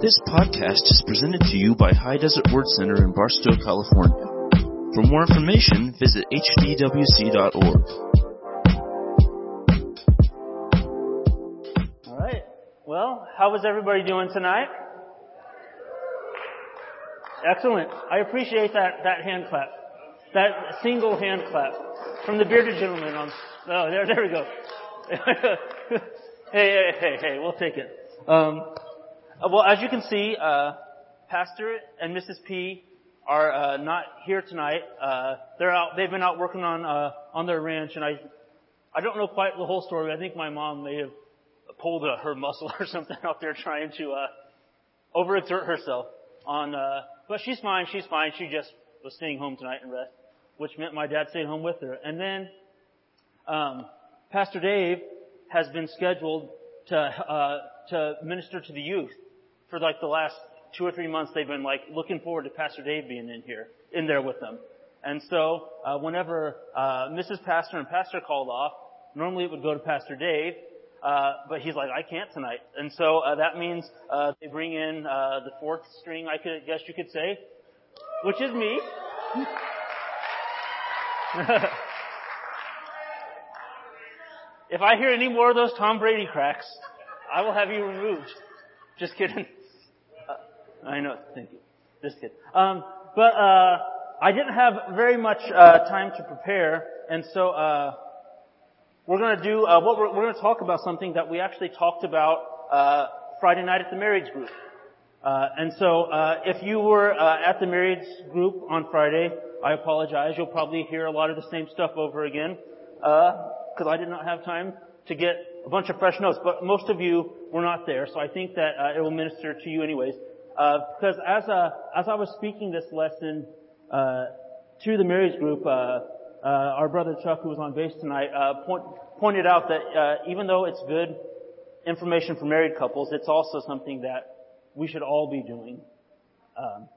This podcast is presented to you by High Desert Word Center in Barstow, California. For more information, visit hdwc.org. All right. Well, how was everybody doing tonight? Excellent. I appreciate that, that hand clap. That single hand clap from the bearded gentleman on, oh, there, there we go. hey, hey, hey, hey, we'll take it. Um, uh, well, as you can see, uh, Pastor and Mrs. P are uh, not here tonight. Uh, they're out. They've been out working on uh, on their ranch, and I I don't know quite the whole story. I think my mom may have pulled her muscle or something out there trying to uh, overexert herself on. Uh, but she's fine. She's fine. She just was staying home tonight and rest, which meant my dad stayed home with her. And then um, Pastor Dave has been scheduled to uh, to minister to the youth for like the last two or three months. They've been like looking forward to Pastor Dave being in here, in there with them. And so uh, whenever uh, Mrs. Pastor and Pastor called off, normally it would go to Pastor Dave. Uh, but he's like, I can't tonight. And so uh, that means uh, they bring in uh, the fourth string, I could guess you could say, which is me. if I hear any more of those Tom Brady cracks, I will have you removed. Just kidding. I know. Thank you. Just kidding. Um, but uh, I didn't have very much uh, time to prepare, and so uh, we're going to do uh, what we're, we're going to talk about something that we actually talked about uh, Friday night at the marriage group. Uh, and so, uh, if you were at the marriage group on Friday, I apologize. You'll probably hear a lot of the same stuff over again because I did not have time to get a bunch of fresh notes. But most of you were not there, so I think that it will minister to you anyways. Uh, because as uh, as I was speaking this lesson to the marriage group, our brother Chuck, who was on base tonight, point, pointed out that even though it's good information for married couples, it's also something that we should all be doing. Um,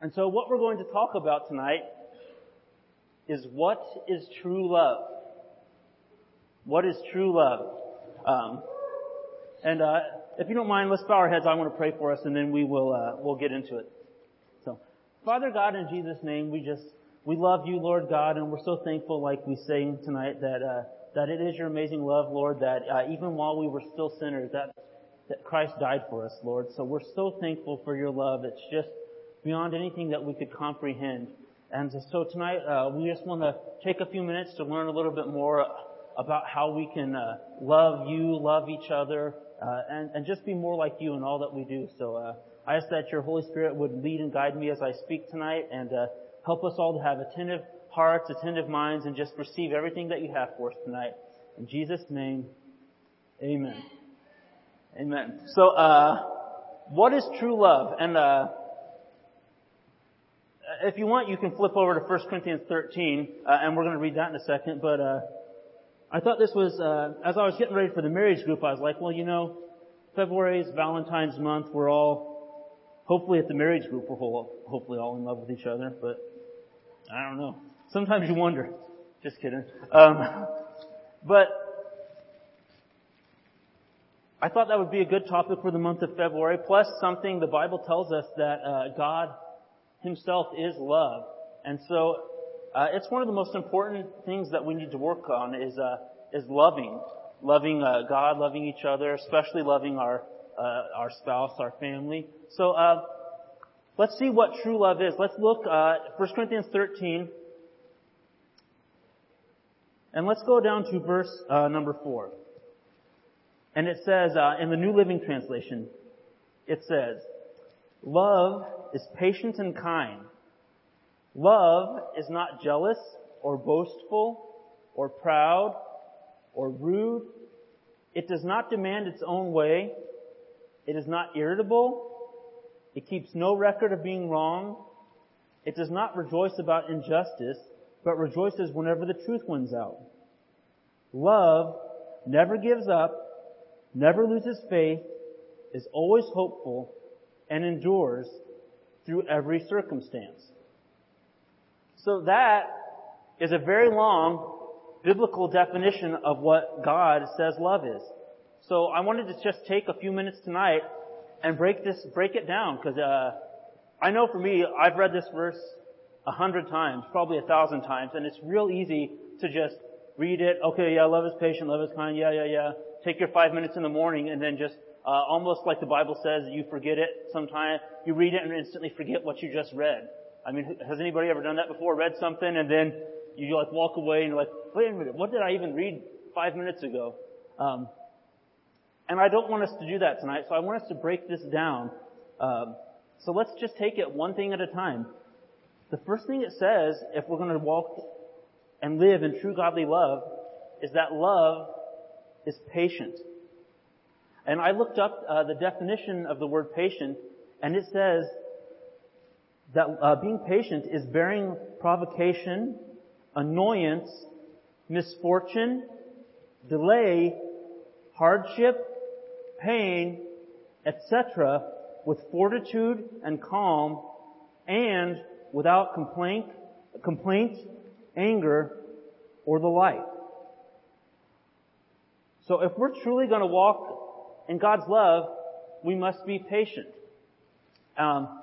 and so what we're going to talk about tonight is what is true love. What is true love? Um, and uh, if you don't mind, let's bow our heads. I want to pray for us, and then we will uh, we'll get into it. So, Father God, in Jesus' name, we just we love you, Lord God, and we're so thankful, like we sang tonight, that uh, that it is your amazing love, Lord, that uh, even while we were still sinners, that that Christ died for us, Lord. So we're so thankful for your love. It's just beyond anything that we could comprehend. And so tonight, uh, we just want to take a few minutes to learn a little bit more about how we can uh, love you, love each other, uh, and, and just be more like you in all that we do. So uh, I ask that your Holy Spirit would lead and guide me as I speak tonight, and uh, help us all to have attentive hearts, attentive minds, and just receive everything that you have for us tonight. In Jesus' name, Amen. Amen. So, uh, what is true love? And uh, if you want, you can flip over to 1 Corinthians 13, uh, and we're going to read that in a second. But uh, I thought this was, uh, as I was getting ready for the marriage group, I was like, well, you know, February is Valentine's month. We're all, hopefully at the marriage group, we're hopefully all in love with each other. But I don't know. Sometimes you wonder. Just kidding. Um, but I thought that would be a good topic for the month of February, plus something the Bible tells us that uh, God Himself is love. And so, uh, it's one of the most important things that we need to work on is, uh, is loving. Loving uh, God, loving each other, especially loving our, uh, our spouse, our family. So, uh, let's see what true love is. Let's look, uh, 1 Corinthians 13, and let's go down to verse number 4. And it says, uh, in the New Living Translation, it says, Love is patient and kind. Love is not jealous or boastful or proud or rude. It does not demand its own way. It is not irritable. It keeps no record of being wrong. It does not rejoice about injustice, but rejoices whenever the truth wins out. Love never gives up, never loses faith, is always hopeful, and endures through every circumstance. So that is a very long biblical definition of what God says love is. So I wanted to just take a few minutes tonight and break this, break it down, because uh, I know for me, I've read this verse a hundred times, probably a thousand times, and it's real easy to just read it. Okay, yeah, love is patient, love is kind. Yeah, yeah, yeah. Take your five minutes in the morning, and then just uh, almost like the Bible says, you forget it. Sometimes you read it and instantly forget what you just read. I mean, has anybody ever done that before? Read something and then you like walk away and you're like, wait a minute, what did I even read five minutes ago? Um, and I don't want us to do that tonight, so I want us to break this down. Um, so let's just take it one thing at a time. The first thing it says, if we're going to walk and live in true godly love, is that love is patient. And I looked up uh, the definition of the word patient, and it says that uh, being patient is bearing provocation, annoyance, misfortune, delay, hardship, pain, etc., with fortitude and calm, and without complaint, complaint, anger, or the like. So if we're truly going to walk in God's love, we must be patient. Um,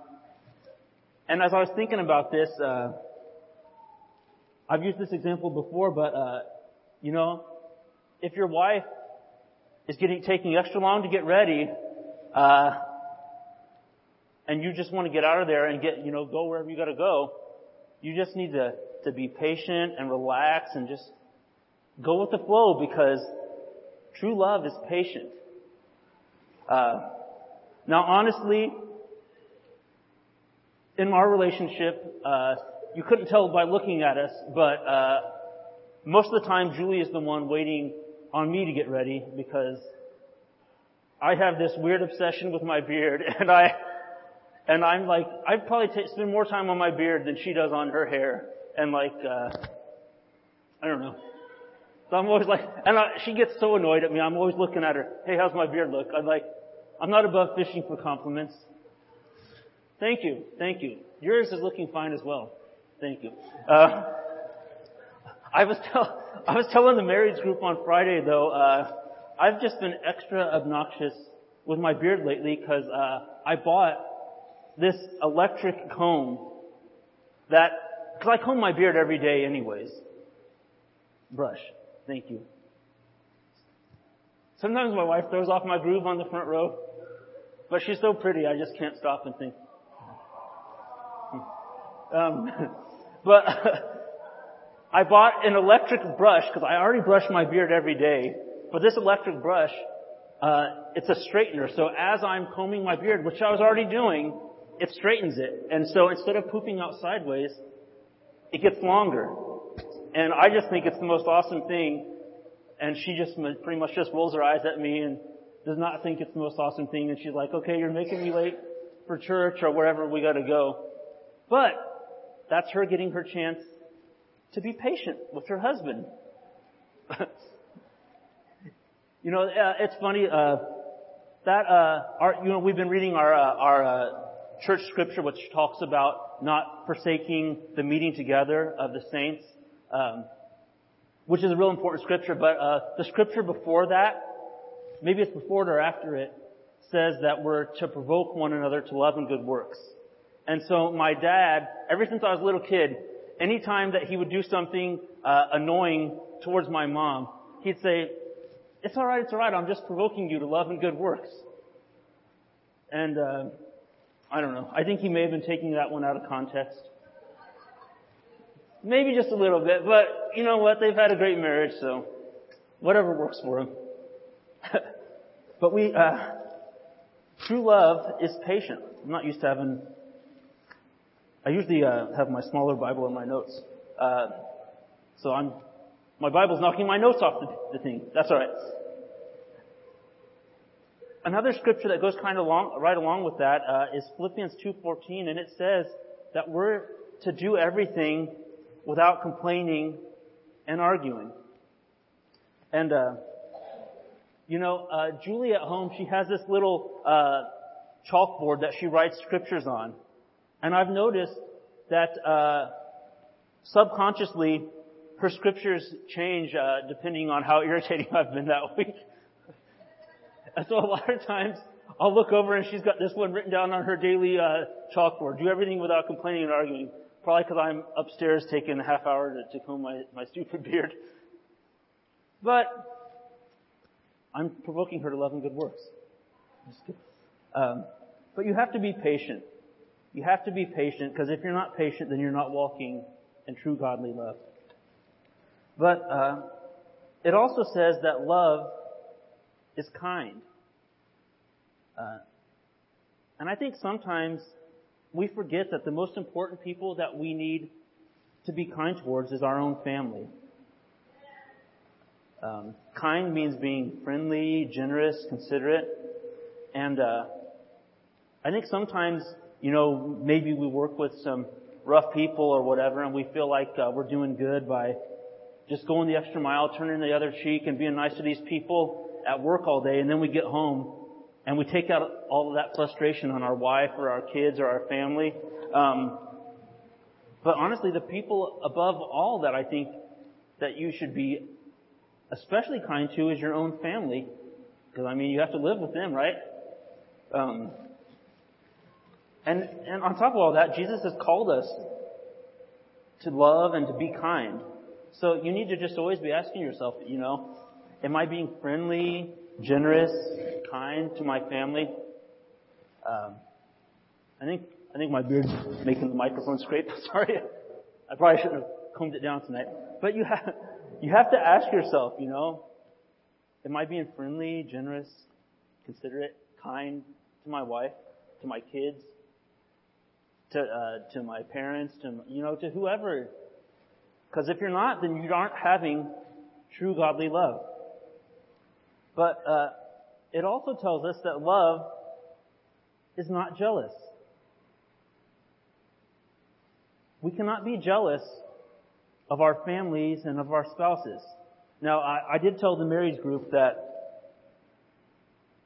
and as I was thinking about this, uh, I've used this example before, but uh, you know, if your wife is getting taking extra long to get ready, uh, and you just want to get out of there and get, you know, go wherever you got to go, you just need to to be patient and relax and just go with the flow because true love is patient. Uh, now, honestly, in our relationship, uh, you couldn't tell by looking at us, but uh, most of the time, Julie is the one waiting on me to get ready because I have this weird obsession with my beard, and I and I'm like I probably t- spend more time on my beard than she does on her hair, and like uh, I don't know. So I'm always like, and I, she gets so annoyed at me. I'm always looking at her. Hey, how's my beard look? I'm like, I'm not above fishing for compliments. Thank you, thank you. Yours is looking fine as well. Thank you. Uh, I was tell, I was telling the marriage group on Friday though. Uh, I've just been extra obnoxious with my beard lately because uh, I bought this electric comb that because I comb my beard every day anyways. Brush. Thank you. Sometimes my wife throws off my groove on the front row, but she's so pretty I just can't stop and think. Um, but I bought an electric brush because I already brush my beard every day. But this electric brush, uh, it's a straightener. So as I'm combing my beard, which I was already doing, it straightens it. And so instead of pooping out sideways, it gets longer. And I just think it's the most awesome thing. And she just pretty much just rolls her eyes at me and does not think it's the most awesome thing. And she's like, okay, you're making me late for church or wherever we gotta go. But that's her getting her chance to be patient with her husband. you know, uh, it's funny, uh, that, uh, our, you know, we've been reading our, uh, our, uh, church scripture which talks about not forsaking the meeting together of the saints, um, which is a real important scripture. But uh, the scripture before that, maybe it's before it or after it, says that we're to provoke one another to love and good works. And so my dad, ever since I was a little kid, anytime that he would do something uh, annoying towards my mom, he'd say, "It's all right, it's all right. I'm just provoking you to love and good works." And uh, I don't know. I think he may have been taking that one out of context. Maybe just a little bit, but you know what? They've had a great marriage, so whatever works for them. but we, uh, true love is patient. I'm not used to having. I usually uh, have my smaller Bible in my notes, uh, so I'm. My Bible's knocking my notes off the, the thing. That's all right another scripture that goes kind of along, right along with that uh, is Philippians 2:14, and it says that we're to do everything without complaining and arguing. And uh, you know, uh, Julie at home, she has this little uh, chalkboard that she writes scriptures on, and I've noticed that uh, subconsciously her scriptures change depending on how irritating I've been that week. And so a lot of times I'll look over and she's got this one written down on her daily uh, chalkboard. Do everything without complaining and arguing. Probably because I'm upstairs taking a half hour to, to comb my, my stupid beard. But I'm provoking her to love and good works. Um, but you have to be patient. You have to be patient because if you're not patient, then you're not walking in true godly love. But uh, it also says that love is kind. Uh, and I think sometimes we forget that the most important people that we need to be kind towards is our own family. Um, kind means being friendly, generous, considerate, and uh, I think sometimes, you know, maybe we work with some rough people or whatever, and we feel like uh, we're doing good by just going the extra mile, turning the other cheek, and being nice to these people at work all day, and then we get home and we take out all of that frustration on our wife or our kids or our family. Um, but honestly, the people above all that I think that you should be especially kind to is your own family, because I mean you have to live with them, right? Um, and and on top of all that, Jesus has called us to love and to be kind. So you need to just always be asking yourself, you know, am I being friendly, generous, kind to my family? Um, I think I think my beard's making the microphone scrape. Sorry, I probably should have combed it down tonight. But you have you have to ask yourself, you know, am I being friendly, generous, considerate, kind to my wife, to my kids, to uh, to my parents, to you know, to whoever because if you're not, then you aren't having true godly love. But uh, it also tells us that love is not jealous. We cannot be jealous of our families and of our spouses. Now, I, I did tell the marriage group that,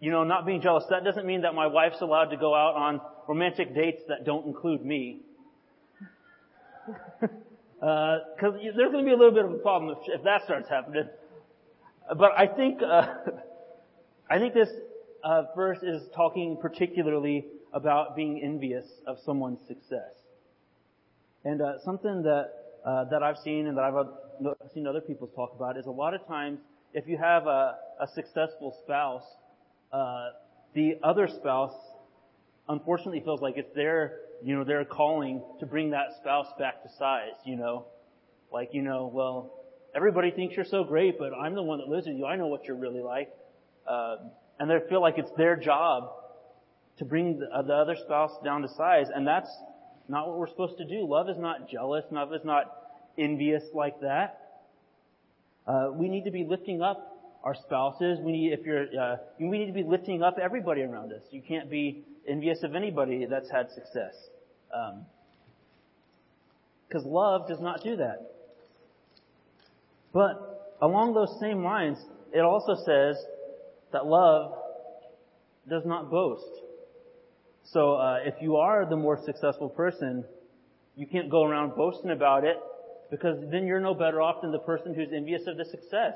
you know, not being jealous, that doesn't mean that my wife's allowed to go out on romantic dates that don't include me. Because uh, there's going to be a little bit of a problem if, if that starts happening. But I think uh, I think this uh, verse is talking particularly about being envious of someone's success. And uh, something that uh, that I've seen and that I've uh, seen other people talk about is a lot of times if you have a, a successful spouse, the other spouse unfortunately feels like it's their you know, their calling to bring that spouse back to size, you know. Like, you know, well, everybody thinks you're so great, but I'm the one that lives with you. I know what you're really like. Uh, and they feel like it's their job to bring the, uh, the other spouse down to size, and that's not what we're supposed to do. Love is not jealous. Love is not envious like that. Uh, we need to be lifting up our spouses. We need, if you're, uh, we need to be lifting up everybody around us. You can't be envious of anybody that's had success. Because um, love does not do that. But along those same lines, it also says that love does not boast. So uh, if you are the more successful person, you can't go around boasting about it because then you're no better off than the person who's envious of the success.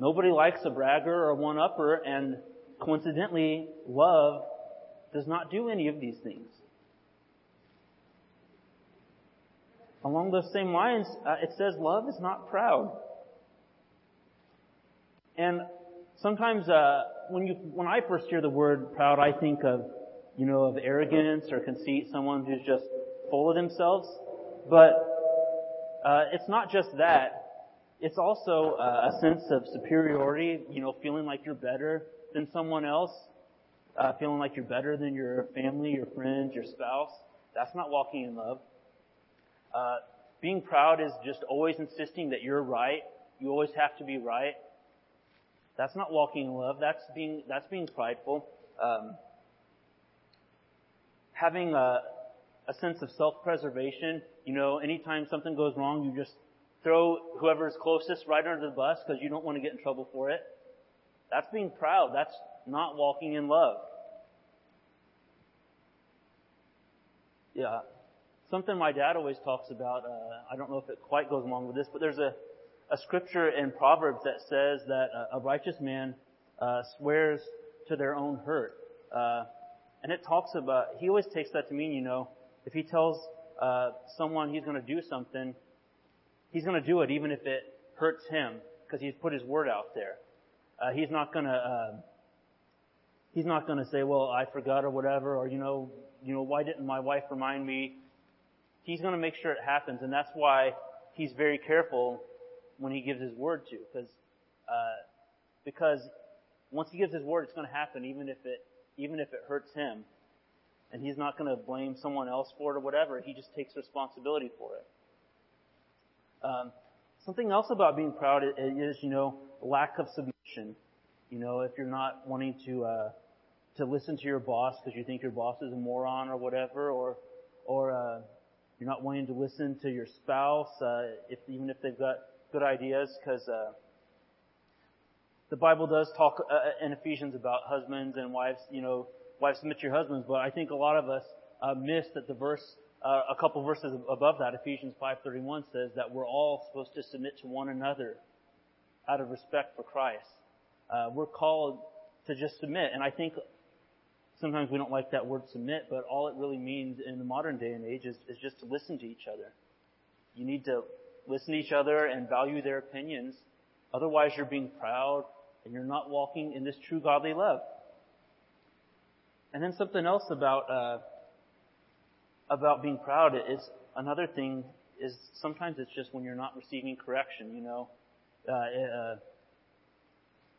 Nobody likes a bragger or a one-upper, and coincidentally, love does not do any of these things. Along those same lines, uh, it says love is not proud. And sometimes uh, when you when I first hear the word proud, I think of you know of arrogance or conceit, someone who's just full of themselves. But uh, it's not just that. It's also uh, a sense of superiority, you know, feeling like you're better than someone else, uh, feeling like you're better than your family, your friends, your spouse. That's not walking in love. Uh, being proud is just always insisting that you're right. You always have to be right. That's not walking in love. That's being that's being prideful. Um, having a, a sense of self-preservation. You know, anytime something goes wrong, you just throw whoever's closest right under the bus because you don't want to get in trouble for it. That's being proud. That's not walking in love. Yeah. Something my dad always talks about, uh, I don't know if it quite goes along with this, but there's a, a scripture in Proverbs that says that a, a righteous man uh, swears to their own hurt. Uh, and it talks about, he always takes that to mean, you know, if he tells uh, someone he's going to do something, he's going to do it even if it hurts him because he's put his word out there. Uh, he's not going to uh, he's not going to say, "Well, I forgot" or whatever, or you know, you know, why didn't my wife remind me? He's going to make sure it happens, and that's why he's very careful when he gives his word to, because uh, because once he gives his word, it's going to happen, even if it even if it hurts him, and he's not going to blame someone else for it or whatever. He just takes responsibility for it. Um, something else about being proud is, you know, lack of submission. You know, if you're not wanting to uh, to listen to your boss because you think your boss is a moron or whatever, or or uh, you're not wanting to listen to your spouse, uh, if even if they've got good ideas, because uh, the Bible does talk uh, in Ephesians about husbands and wives. You know, wives submit to your husbands, but I think a lot of us uh, miss that the verse. Uh, a couple verses above that, Ephesians 5:31 says that we're all supposed to submit to one another out of respect for Christ. Uh, we're called to just submit. And I think sometimes we don't like that word submit, but all it really means in the modern day and age is, is just to listen to each other. You need to listen to each other and value their opinions. Otherwise, you're being proud and you're not walking in this true godly love. And then something else about uh, about being proud is another thing is sometimes it's just when you're not receiving correction. You know, uh, uh,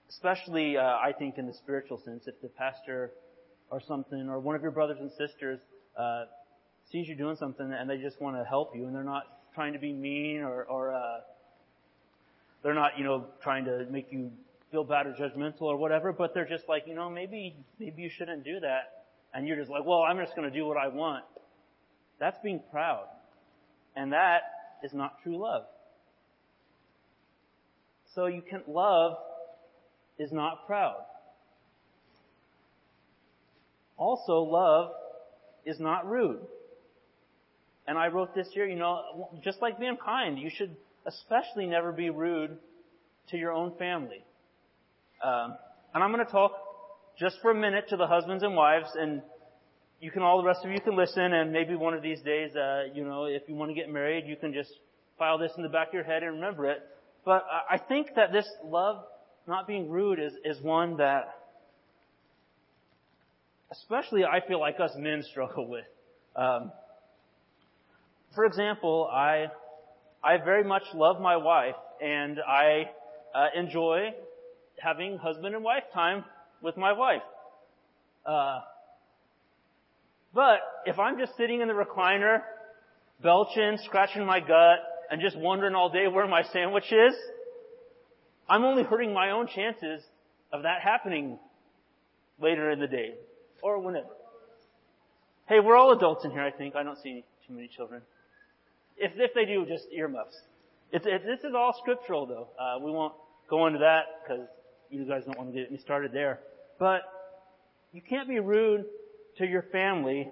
especially uh, I think in the spiritual sense, if the pastor or something or one of your brothers and sisters uh, sees you doing something and they just want to help you and they're not trying to be mean or, or uh, they're not you know trying to make you feel bad or judgmental or whatever, but they're just like you know maybe maybe you shouldn't do that, and you're just like well I'm just going to do what I want. That's being proud, and that is not true love. So you can love is not proud. Also, love is not rude. And I wrote this here, you know, just like being kind, you should especially never be rude to your own family. Um, and I'm going to talk just for a minute to the husbands and wives, and you can all the rest of you can listen, and maybe one of these days, uh, you know, if you want to get married, you can just file this in the back of your head and remember it. But I think that this love, not being rude, is, is one that, especially I feel like us men struggle with. Um, for example, I, I very much love my wife, and I uh, enjoy having husband and wife time with my wife. Uh, but if I'm just sitting in the recliner, belching, scratching my gut, and just wondering all day where my sandwich is, I'm only hurting my own chances of that happening later in the day or whenever. Hey, we're all adults in here, I think. I don't see too many children. If, if they do, just earmuffs. It's, it, this is all scriptural, though. Uh, we won't go into that because you guys don't want to get me started there. But you can't be rude to your family,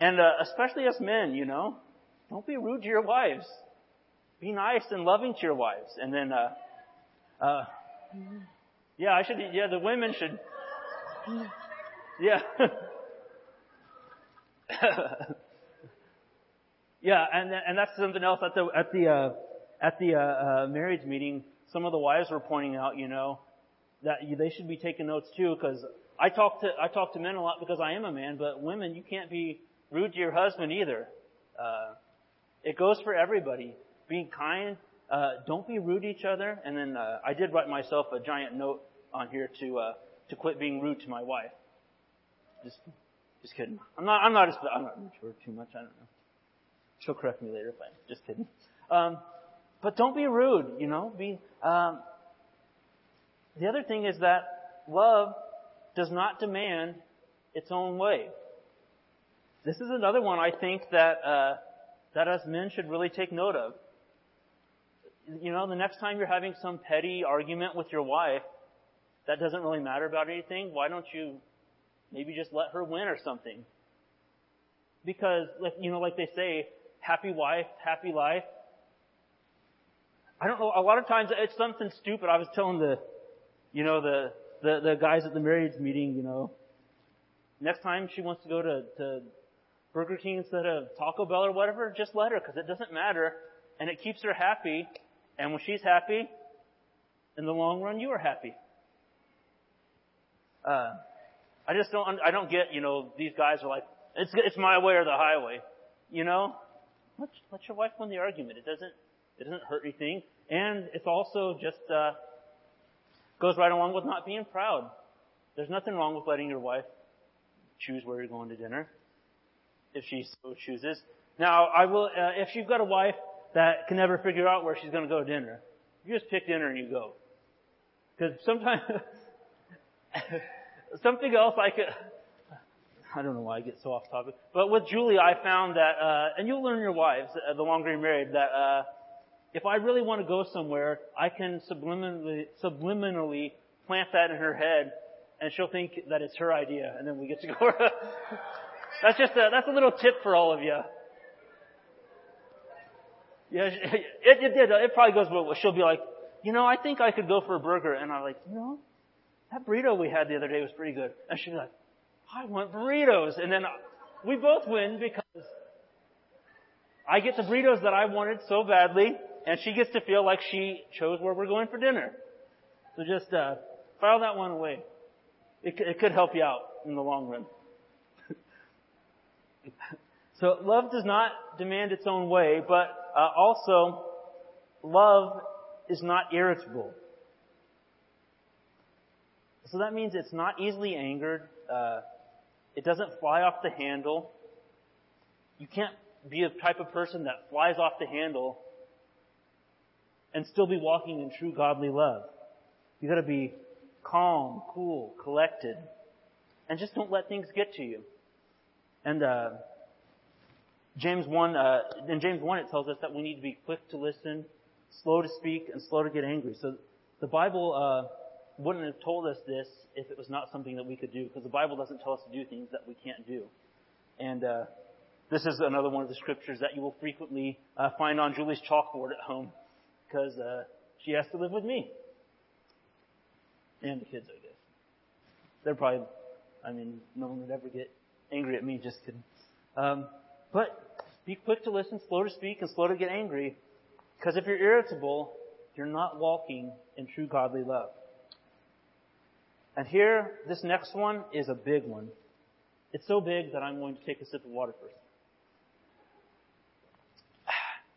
and uh, especially as men, you know, don't be rude to your wives. Be nice and loving to your wives. And then, uh, uh, yeah, I should, yeah, the women should, yeah. yeah, and, and that's something else at the, at the, uh, at the, uh, uh, marriage meeting, some of the wives were pointing out, you know, that they should be taking notes too, because I talk to, I talk to men a lot because I am a man, but women, you can't be rude to your husband either. Uh, it goes for everybody being kind. Uh, don't be rude to each other. And then uh, I did write myself a giant note on here to uh, to quit being rude to my wife. Just just kidding. I'm not I'm not I'm not rude to her too much. I don't know. She'll correct me later if I'm just kidding. Um, but don't be rude. You know, be. Um, the other thing is that love does not demand its own way. This is another one I think that uh, that us men should really take note of you know, the next time you're having some petty argument with your wife that doesn't really matter about anything, why don't you maybe just let her win or something? Because, like, you know, like they say, happy wife, happy life. I don't know, a lot of times it's something stupid. I was telling the, you know, the, the, the guys at the marriage meeting, you know, next time she wants to go to, to Burger King instead of Taco Bell or whatever, just let her because it doesn't matter and it keeps her happy. And when she's happy, in the long run, you are happy. Uh, I just don't, I don't get, you know, these guys are like, it's, it's my way or the highway. You know? Let, let your wife win the argument. It doesn't, it doesn't hurt anything. And it's also just, uh, goes right along with not being proud. There's nothing wrong with letting your wife choose where you're going to dinner. If she so chooses. Now, I will, uh, if you've got a wife that can never figure out where she's going to go to dinner, you just pick dinner and you go. Because sometimes, something else I could, I don't know why I get so off topic, but with Julie I found that, uh, and you'll learn your wives uh, the longer you're married, that, uh, if I really want to go somewhere, I can subliminally, subliminally plant that in her head and she'll think that it's her idea and then we get to go. that's just a, that's a little tip for all of you. Yeah, it, it did. It probably goes well. She'll be like, you know, I think I could go for a burger. And I'm like, you know, that burrito we had the other day was pretty good. And she'd be like, I want burritos. And then we both win because I get the burritos that I wanted so badly, and she gets to feel like she chose where we're going for dinner. So just uh, file that one away. It, it could help you out in the long run. so love does not demand its own way, but uh, also love is not irritable. So that means it's not easily angered. Uh, it doesn't fly off the handle. You can't be a type of person that flies off the handle and still be walking in true godly love. You gotta be calm, cool, collected, and just don't let things get to you. And uh, James one, uh, in James one, it tells us that we need to be quick to listen, slow to speak, and slow to get angry. So the Bible uh, wouldn't have told us this if it was not something that we could do, because the Bible doesn't tell us to do things that we can't do. And uh, this is another one of the scriptures that you will frequently uh, find on Julie's chalkboard at home, because uh, she has to live with me and the kids, I guess. They're probably, I mean, no one would ever get angry at me. Just kidding. Um, but be quick to listen, slow to speak, and slow to get angry, because if you're irritable, you're not walking in true godly love. And here, this next one is a big one. It's so big that I'm going to take a sip of water first.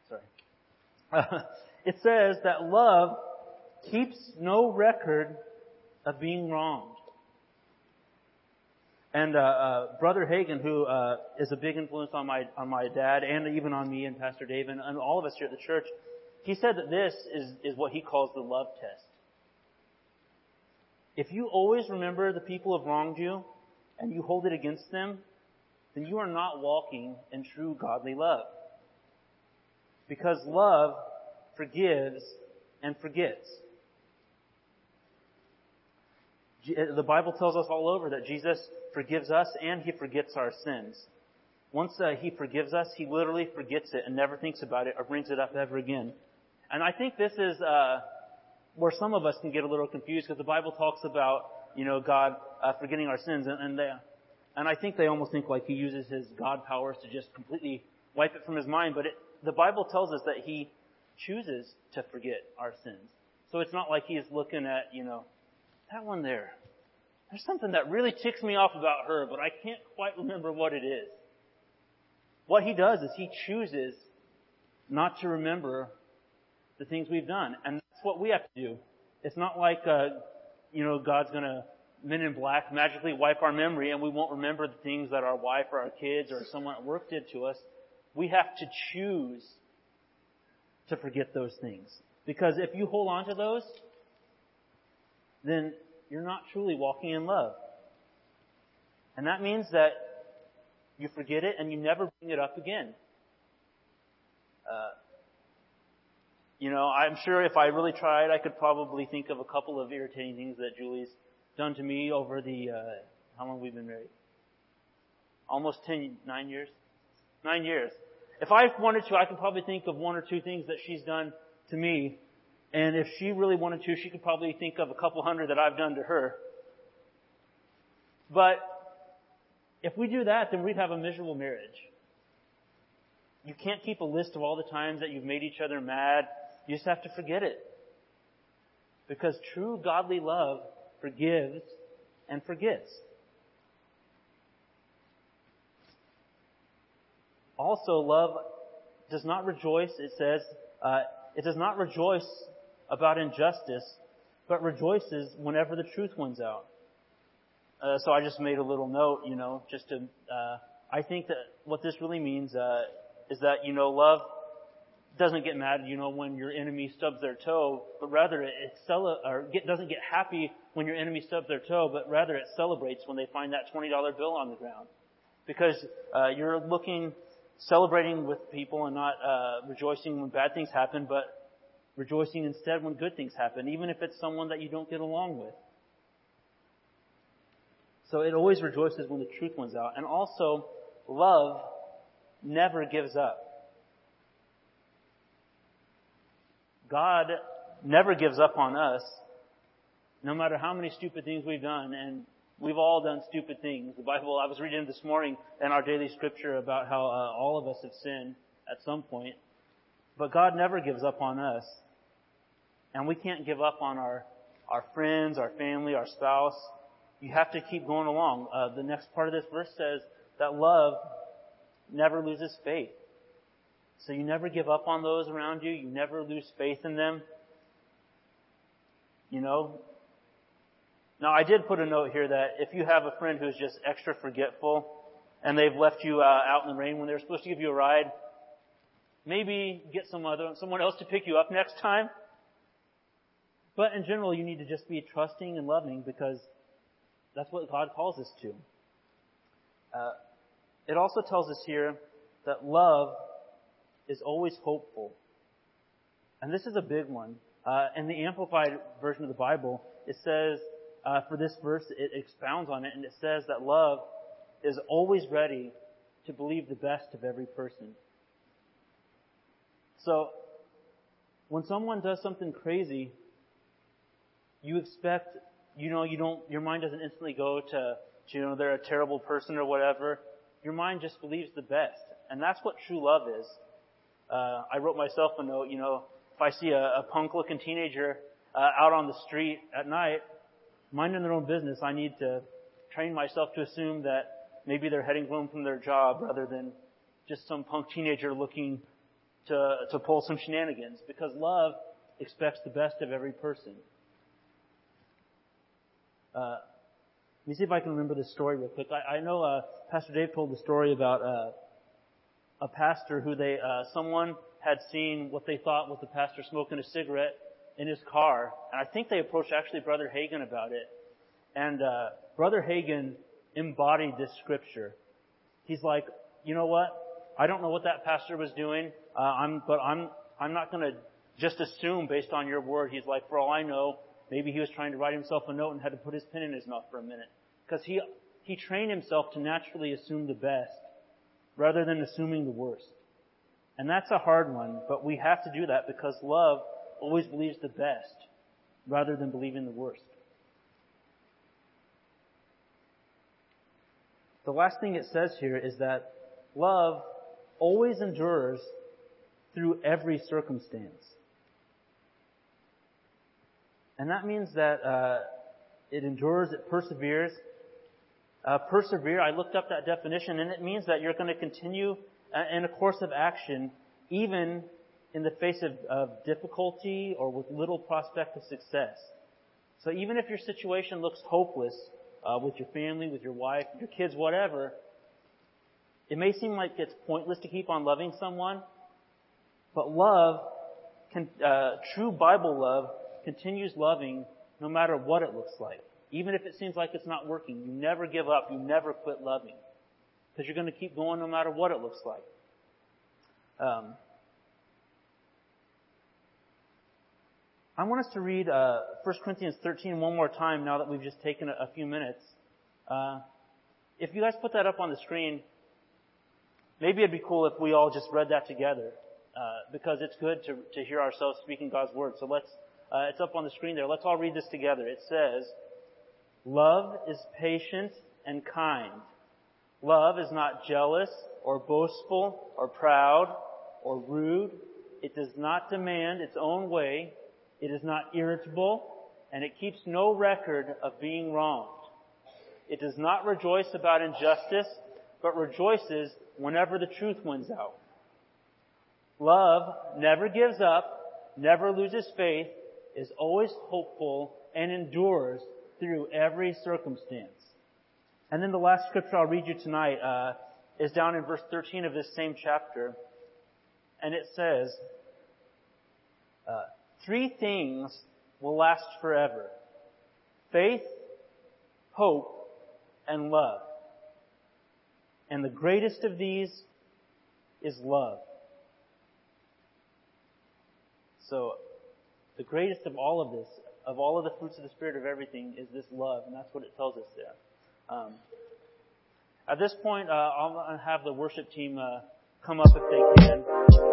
Sorry. it says that love keeps no record of being wronged. And uh, uh, Brother Hagin, who uh, is a big influence on my on my dad and even on me and Pastor Dave and, and all of us here at the church, he said that this is is what he calls the love test. If you always remember the people have wronged you and you hold it against them, then you are not walking in true godly love. Because love forgives and forgets. The Bible tells us all over that Jesus forgives us and He forgets our sins. Once uh, He forgives us, He literally forgets it and never thinks about it or brings it up ever again. And I think this is uh, where some of us can get a little confused because the Bible talks about, you know, God uh, forgetting our sins, and and, they, and I think they almost think like He uses His God powers to just completely wipe it from His mind. But it, the Bible tells us that He chooses to forget our sins. So it's not like He's looking at, you know, that one there. There's something that really ticks me off about her, but I can't quite remember what it is. What he does is he chooses not to remember the things we've done. And that's what we have to do. It's not like, uh, you know, God's gonna men in black magically wipe our memory and we won't remember the things that our wife or our kids or someone at work did to us. We have to choose to forget those things. Because if you hold on to those, then you're not truly walking in love. And that means that you forget it and you never bring it up again. Uh, you know, I'm sure if I really tried, I could probably think of a couple of irritating things that Julie's done to me over the, uh, how long we've been married? Almost ten, nine years? Nine years. If I wanted to, I could probably think of one or two things that she's done to me and if she really wanted to, she could probably think of a couple hundred that I've done to her. But if we do that, then we'd have a miserable marriage. You can't keep a list of all the times that you've made each other mad. You just have to forget it. Because true godly love forgives and forgets. Also, love does not rejoice, it says, uh, it does not rejoice about injustice, but rejoices whenever the truth wins out. Uh, so I just made a little note, you know, just to, uh, I think that what this really means, uh, is that, you know, love doesn't get mad, you know, when your enemy stubs their toe, but rather it, or get, doesn't get happy when your enemy stubs their toe, but rather it celebrates when they find that $20 bill on the ground. Because, uh, you're looking, celebrating with people and not, uh, rejoicing when bad things happen, but rejoicing instead when good things happen, even if it's someone that you don't get along with. So it always rejoices when the truth wins out. And also, love never gives up. God never gives up on us, no matter how many stupid things we've done, and we've all done stupid things. The Bible, I was reading this morning in our daily scripture about how uh, all of us have sinned at some point, but God never gives up on us. And we can't give up on our, our friends, our family, our spouse. You have to keep going along. Uh, the next part of this verse says that love never loses faith. So you never give up on those around you. You never lose faith in them. You know? Now I did put a note here that if you have a friend who's just extra forgetful and they've left you uh, out in the rain when they were supposed to give you a ride, maybe get some other, someone else to pick you up next time. But in general, you need to just be trusting and loving because that's what God calls us to. Uh, it also tells us here that love is always hopeful. And this is a big one. Uh, in the Amplified version of the Bible, it says, uh, for this verse, it expounds on it, and it says that love is always ready to believe the best of every person. So, when someone does something crazy, you expect, you know, you don't, your mind doesn't instantly go to, to you know, they're a terrible person or whatever. Your mind just believes the best. And that's what true love is. Uh, I wrote myself a note, you know, if I see a, a punk looking teenager, uh, out on the street at night, minding their own business, I need to train myself to assume that maybe they're heading home from their job rather than just some punk teenager looking to, to pull some shenanigans. Because love expects the best of every person. Uh, let me see if I can remember this story real quick. I, I know uh, Pastor Dave told the story about uh, a pastor who they uh, someone had seen what they thought was the pastor smoking a cigarette in his car, and I think they approached actually Brother Hagin about it. And uh, Brother Hagin embodied this scripture. He's like, you know what? I don't know what that pastor was doing, uh, I'm, but I'm I'm not going to just assume based on your word. He's like, for all I know, Maybe he was trying to write himself a note and had to put his pen in his mouth for a minute. Because he, he trained himself to naturally assume the best rather than assuming the worst. And that's a hard one, but we have to do that because love always believes the best rather than believing the worst. The last thing it says here is that love always endures through every circumstance. And that means that uh, it endures, it perseveres. Uh, persevere, I looked up that definition, and it means that you're going to continue uh, in a course of action even in the face of, of difficulty or with little prospect of success. So even if your situation looks hopeless uh, with your family, with your wife, your kids, whatever, it may seem like it's pointless to keep on loving someone, but love, can, uh, true Bible love, continues loving no matter what it looks like. Even if it seems like it's not working, you never give up, you never quit loving. Because you're going to keep going no matter what it looks like. Um, I want us to read uh, 1 Corinthians 13 one more time now that we've just taken a, few minutes. Uh, if you guys put that up on the screen, maybe it'd be cool if we all just read that together. Uh, because it's good to, to hear ourselves speaking God's word. So let's uh, it's up on the screen there. Let's all read this together. It says, Love is patient and kind. Love is not jealous or boastful or proud or rude. It does not demand its own way. It is not irritable and it keeps no record of being wronged. It does not rejoice about injustice, but rejoices whenever the truth wins out. Love never gives up, never loses faith, is always hopeful, and endures through every circumstance. And then the last scripture I'll read you tonight uh, is down in verse 13 of this same chapter. And it says, uh, Three things will last forever. Faith, hope, and love. And the greatest of these is love. So, the greatest of all of this, of all of the fruits of the Spirit of everything, is this love, and that's what it tells us there. Um, at this point, uh, I'll have the worship team uh, come up if they can.